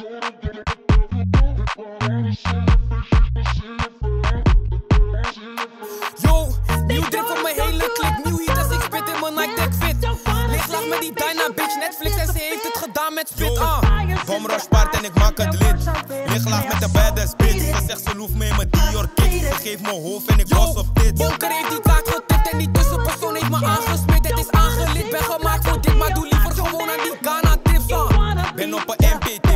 Yo, nieuw drip van mijn hele klik. Nieuw hier, dus ik spit in mijn Nike Tech Fit. Lichtlag met die Dyna bitch. Netflix en ze heeft het gedaan met spit. Ah. Bomrush paard en ik maak het lid. Lichtlaag met de badass bitch. Ze zegt ze loeft me in mijn Dior kicks. Ze geeft me hoofd en ik was op dit. Bonker heeft die taak getipt en die tussenpersoon heeft me aangesmeed. Het is aangelid, ben gemaakt voor dit, maar doe liever gewoon aan die Ghana tips. Ah. Ben op een MP-tip.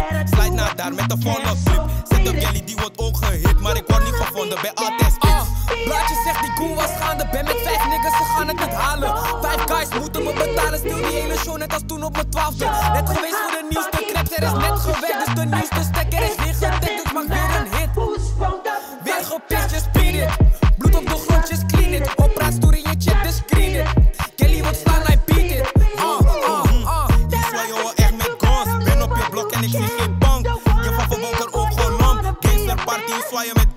Daar met de volle clip. Zet op Kelly, die wordt ook gehit. Maar ik word niet gevonden bij altijd Ah, spits. Blaadje zegt die koe was gaande. Ben met vijf niggas, ze gaan het niet halen. Vijf guys moeten me betalen. Stil die hele show net als toen op mijn twaalfde. Net geweest voor de nieuwste creps. Er is net gewerkt, dus de nieuwste stekker is weer gedekt. Dus maak weer een hit. Weer gepist, zwaaien met.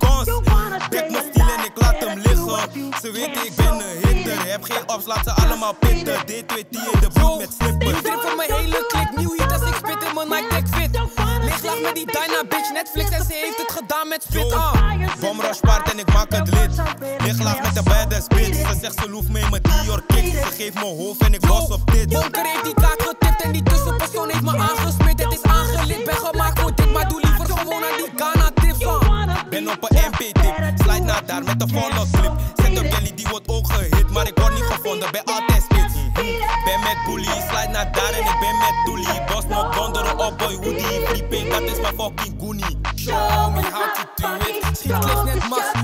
Bek me stiel en ik laat hem liggen. Ze weten ik ben een hitter. Heb geen ops, laat ze allemaal pitten. D2T in de broek met slippers. drip van mijn hele klik, nieuw hit als ik spit in mijn Nike Tech Fit. Lichtlag met die Dyna bitch, Netflix en ze heeft het gedaan met spit. Ah. Bomrush paard en ik maak het lid. Lichtlaag met de badass bitch. Ze zegt ze loeft me in mijn Dior kicks. Ze geeft me hoofd en ik was op dit. Heeft Ben op een MP-tip. Slide naar daar met de volle clip. Zet op Kelly, die wordt ook gehit. Maar ik word niet gevonden bij altijd spits. Ben met Bully, slide naar daar en ik ben met Dooley. Bos me donderen op boy Woody. Flipping, dat is mijn fucking goonie. Show me how to do it. Schiet net max,